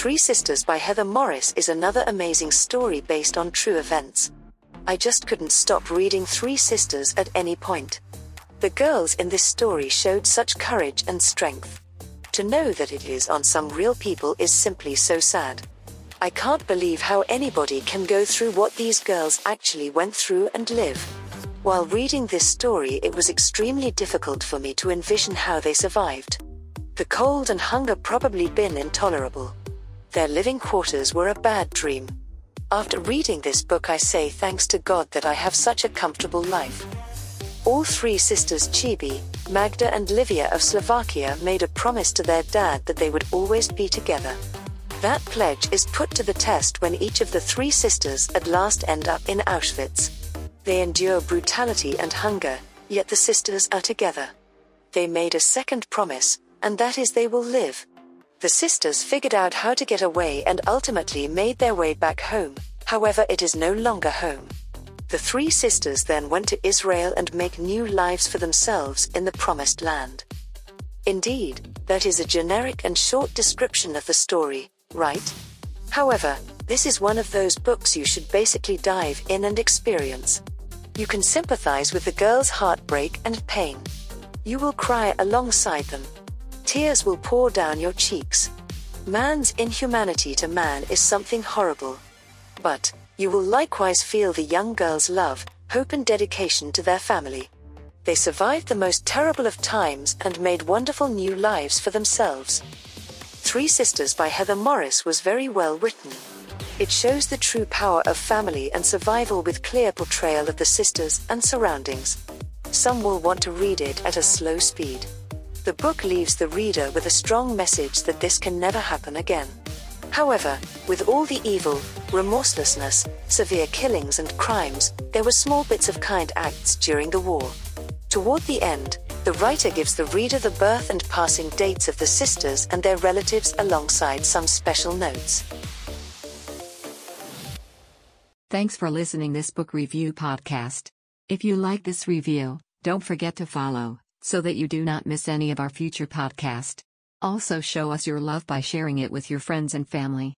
Three Sisters by Heather Morris is another amazing story based on true events. I just couldn't stop reading Three Sisters at any point. The girls in this story showed such courage and strength. To know that it is on some real people is simply so sad. I can't believe how anybody can go through what these girls actually went through and live. While reading this story, it was extremely difficult for me to envision how they survived. The cold and hunger probably been intolerable. Their living quarters were a bad dream. After reading this book, I say thanks to God that I have such a comfortable life. All three sisters, Cibi, Magda, and Livia of Slovakia, made a promise to their dad that they would always be together. That pledge is put to the test when each of the three sisters at last end up in Auschwitz. They endure brutality and hunger, yet the sisters are together. They made a second promise, and that is they will live, the sisters figured out how to get away and ultimately made their way back home, however, it is no longer home. The three sisters then went to Israel and make new lives for themselves in the promised land. Indeed, that is a generic and short description of the story, right? However, this is one of those books you should basically dive in and experience. You can sympathize with the girl's heartbreak and pain. You will cry alongside them, Tears will pour down your cheeks. Man's inhumanity to man is something horrible. But, you will likewise feel the young girl's love, hope, and dedication to their family. They survived the most terrible of times and made wonderful new lives for themselves. Three Sisters by Heather Morris was very well written. It shows the true power of family and survival with clear portrayal of the sisters and surroundings. Some will want to read it at a slow speed. The book leaves the reader with a strong message that this can never happen again. However, with all the evil, remorselessness, severe killings, and crimes, there were small bits of kind acts during the war. Toward the end, the writer gives the reader the birth and passing dates of the sisters and their relatives alongside some special notes. Thanks for listening this book review podcast. If you like this review, don't forget to follow so that you do not miss any of our future podcast. Also show us your love by sharing it with your friends and family.